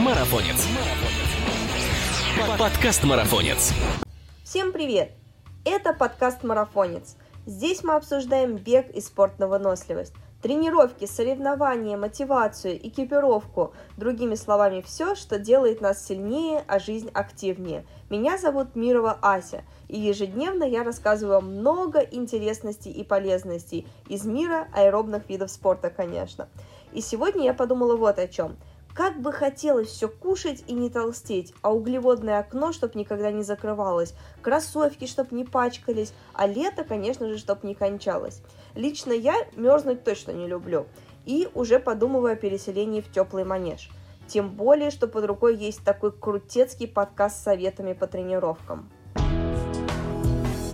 Марафонец. Подкаст Марафонец. Всем привет! Это подкаст «Марафонец». Здесь мы обсуждаем бег и спорт на выносливость. Тренировки, соревнования, мотивацию, экипировку, другими словами, все, что делает нас сильнее, а жизнь активнее. Меня зовут Мирова Ася, и ежедневно я рассказываю много интересностей и полезностей из мира аэробных видов спорта, конечно. И сегодня я подумала вот о чем – как бы хотелось все кушать и не толстеть, а углеводное окно, чтобы никогда не закрывалось, кроссовки, чтобы не пачкались, а лето, конечно же, чтобы не кончалось. Лично я мерзнуть точно не люблю и уже подумываю о переселении в теплый манеж. Тем более, что под рукой есть такой крутецкий подкаст с советами по тренировкам.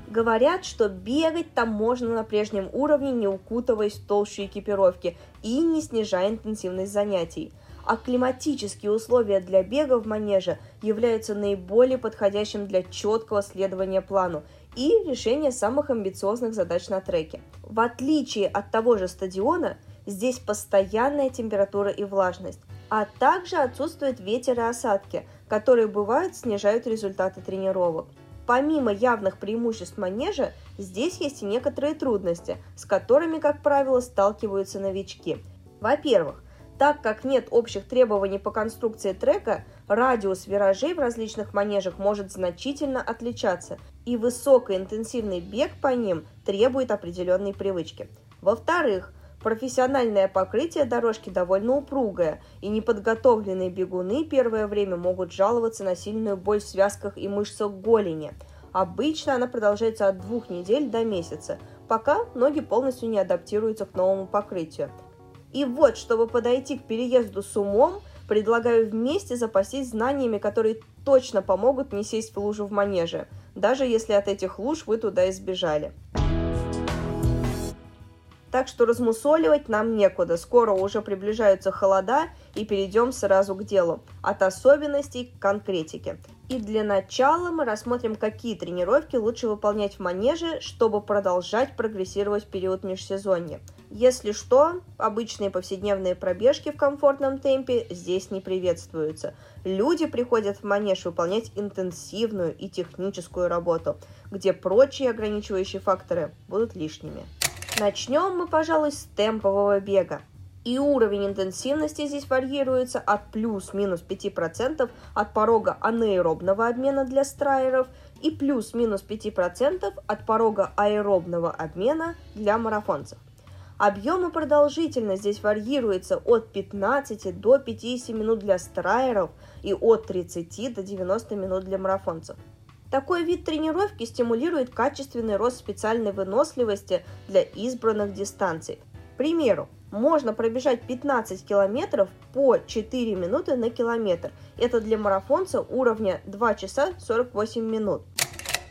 Говорят, что бегать там можно на прежнем уровне, не укутываясь в толщу экипировки и не снижая интенсивность занятий – а климатические условия для бега в манеже являются наиболее подходящим для четкого следования плану и решения самых амбициозных задач на треке. В отличие от того же стадиона, здесь постоянная температура и влажность, а также отсутствует ветер и осадки, которые бывают снижают результаты тренировок. Помимо явных преимуществ манежа, здесь есть и некоторые трудности, с которыми, как правило, сталкиваются новички. Во-первых, так как нет общих требований по конструкции трека, радиус виражей в различных манежах может значительно отличаться, и высокоинтенсивный бег по ним требует определенной привычки. Во-вторых, профессиональное покрытие дорожки довольно упругое, и неподготовленные бегуны первое время могут жаловаться на сильную боль в связках и мышцах голени. Обычно она продолжается от двух недель до месяца, пока ноги полностью не адаптируются к новому покрытию – и вот, чтобы подойти к переезду с умом, предлагаю вместе запастись знаниями, которые точно помогут не сесть в лужу в манеже, даже если от этих луж вы туда избежали. Так что размусоливать нам некуда, скоро уже приближаются холода и перейдем сразу к делу, от особенностей к конкретике. И для начала мы рассмотрим, какие тренировки лучше выполнять в манеже, чтобы продолжать прогрессировать в период межсезонья – если что, обычные повседневные пробежки в комфортном темпе здесь не приветствуются. Люди приходят в манеж выполнять интенсивную и техническую работу, где прочие ограничивающие факторы будут лишними. Начнем мы, пожалуй, с темпового бега. И уровень интенсивности здесь варьируется от плюс-минус 5% от порога анаэробного обмена для страйеров и плюс-минус 5% от порога аэробного обмена для марафонцев. Объем и продолжительность здесь варьируется от 15 до 50 минут для страйеров и от 30 до 90 минут для марафонцев. Такой вид тренировки стимулирует качественный рост специальной выносливости для избранных дистанций. К примеру, можно пробежать 15 километров по 4 минуты на километр. Это для марафонца уровня 2 часа 48 минут.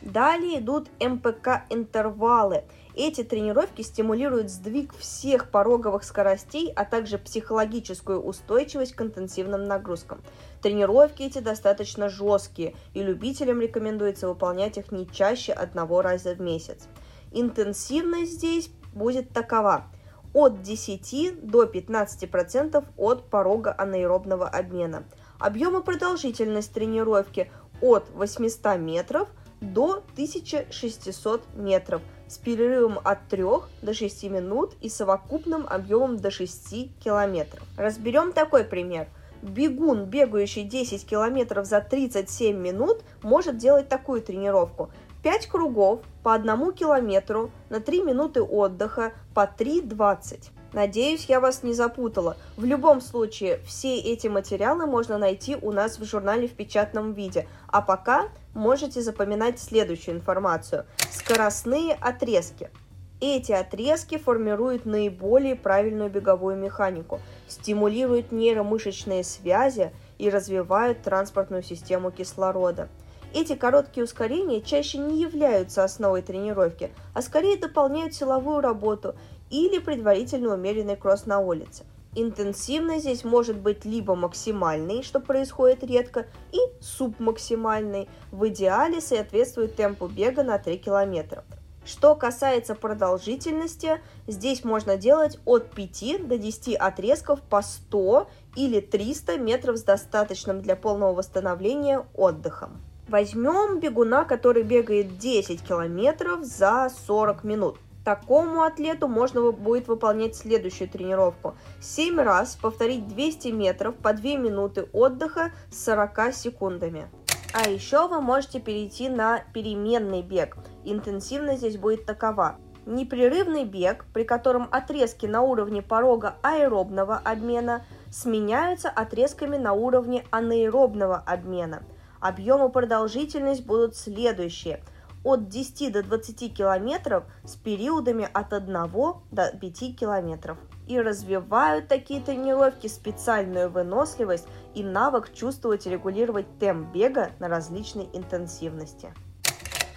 Далее идут МПК-интервалы. Эти тренировки стимулируют сдвиг всех пороговых скоростей, а также психологическую устойчивость к интенсивным нагрузкам. Тренировки эти достаточно жесткие, и любителям рекомендуется выполнять их не чаще одного раза в месяц. Интенсивность здесь будет такова от 10 до 15% от порога анаэробного обмена. Объем и продолжительность тренировки от 800 метров до 1600 метров – с перерывом от 3 до 6 минут и совокупным объемом до 6 километров. Разберем такой пример. Бегун, бегающий 10 километров за 37 минут, может делать такую тренировку. 5 кругов по 1 километру на 3 минуты отдыха по 3.20. Надеюсь, я вас не запутала. В любом случае, все эти материалы можно найти у нас в журнале в печатном виде. А пока можете запоминать следующую информацию. Скоростные отрезки. Эти отрезки формируют наиболее правильную беговую механику, стимулируют нейромышечные связи и развивают транспортную систему кислорода. Эти короткие ускорения чаще не являются основой тренировки, а скорее дополняют силовую работу или предварительно умеренный кросс на улице. Интенсивность здесь может быть либо максимальной, что происходит редко, и субмаксимальной. В идеале соответствует темпу бега на 3 км. Что касается продолжительности, здесь можно делать от 5 до 10 отрезков по 100 или 300 метров с достаточным для полного восстановления отдыхом. Возьмем бегуна, который бегает 10 километров за 40 минут. Такому атлету можно будет выполнять следующую тренировку. 7 раз повторить 200 метров по 2 минуты отдыха с 40 секундами. А еще вы можете перейти на переменный бег. Интенсивность здесь будет такова. Непрерывный бег, при котором отрезки на уровне порога аэробного обмена сменяются отрезками на уровне анаэробного обмена. Объем и продолжительность будут следующие – от 10 до 20 километров с периодами от 1 до 5 километров. И развивают такие тренировки специальную выносливость и навык чувствовать и регулировать темп бега на различной интенсивности.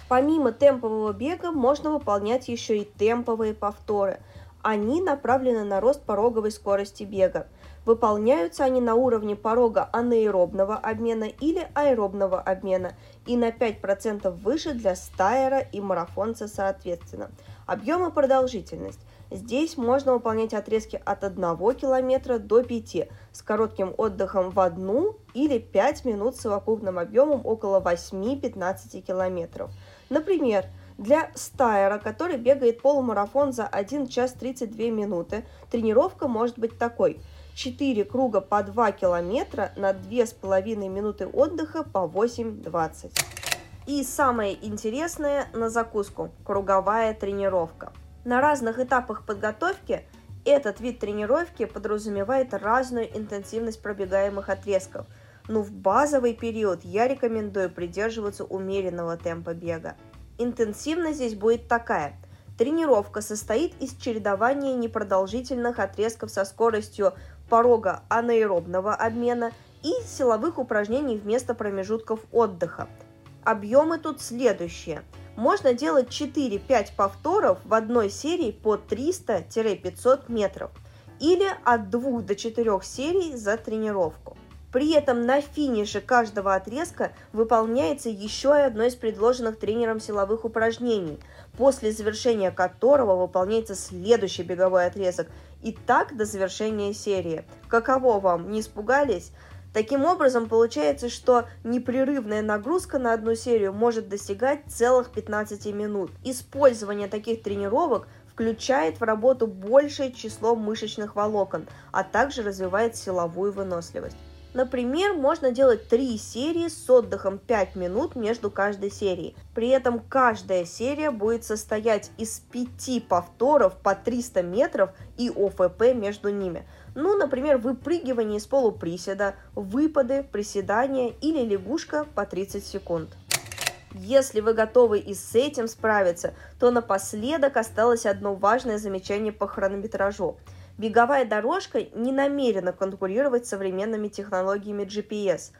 Помимо темпового бега можно выполнять еще и темповые повторы. Они направлены на рост пороговой скорости бега. Выполняются они на уровне порога анаэробного обмена или аэробного обмена и на 5% выше для стайера и марафонца соответственно. Объем и продолжительность. Здесь можно выполнять отрезки от 1 км до 5 с коротким отдыхом в 1 или 5 минут с совокупным объемом около 8-15 км. Например, для стайера, который бегает полумарафон за 1 час 32 минуты, тренировка может быть такой – 4 круга по 2 километра на 2,5 минуты отдыха по 8,20. И самое интересное на закуску – круговая тренировка. На разных этапах подготовки этот вид тренировки подразумевает разную интенсивность пробегаемых отрезков, но в базовый период я рекомендую придерживаться умеренного темпа бега. Интенсивность здесь будет такая – Тренировка состоит из чередования непродолжительных отрезков со скоростью порога анаэробного обмена и силовых упражнений вместо промежутков отдыха. Объемы тут следующие. Можно делать 4-5 повторов в одной серии по 300-500 метров или от 2 до 4 серий за тренировку. При этом на финише каждого отрезка выполняется еще одно из предложенных тренером силовых упражнений, после завершения которого выполняется следующий беговой отрезок, и так до завершения серии. Каково вам, не испугались? Таким образом, получается, что непрерывная нагрузка на одну серию может достигать целых 15 минут. Использование таких тренировок включает в работу большее число мышечных волокон, а также развивает силовую выносливость. Например, можно делать три серии с отдыхом 5 минут между каждой серией. При этом каждая серия будет состоять из 5 повторов по 300 метров и ОФП между ними. Ну, например, выпрыгивание из полуприседа, выпады, приседания или лягушка по 30 секунд. Если вы готовы и с этим справиться, то напоследок осталось одно важное замечание по хронометражу – Беговая дорожка не намерена конкурировать с современными технологиями GPS.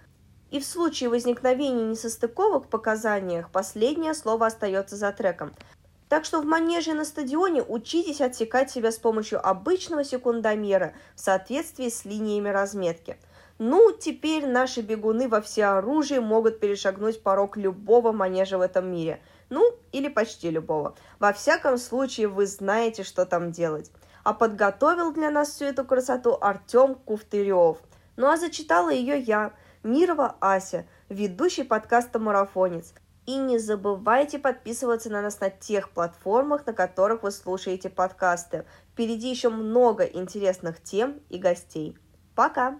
И в случае возникновения несостыковок в показаниях последнее слово остается за треком. Так что в манеже на стадионе учитесь отсекать себя с помощью обычного секундомера в соответствии с линиями разметки. Ну, теперь наши бегуны во всеоружии могут перешагнуть порог любого манежа в этом мире. Ну, или почти любого. Во всяком случае, вы знаете, что там делать а подготовил для нас всю эту красоту Артем Куфтырев. Ну а зачитала ее я, Мирова Ася, ведущий подкаста «Марафонец». И не забывайте подписываться на нас на тех платформах, на которых вы слушаете подкасты. Впереди еще много интересных тем и гостей. Пока!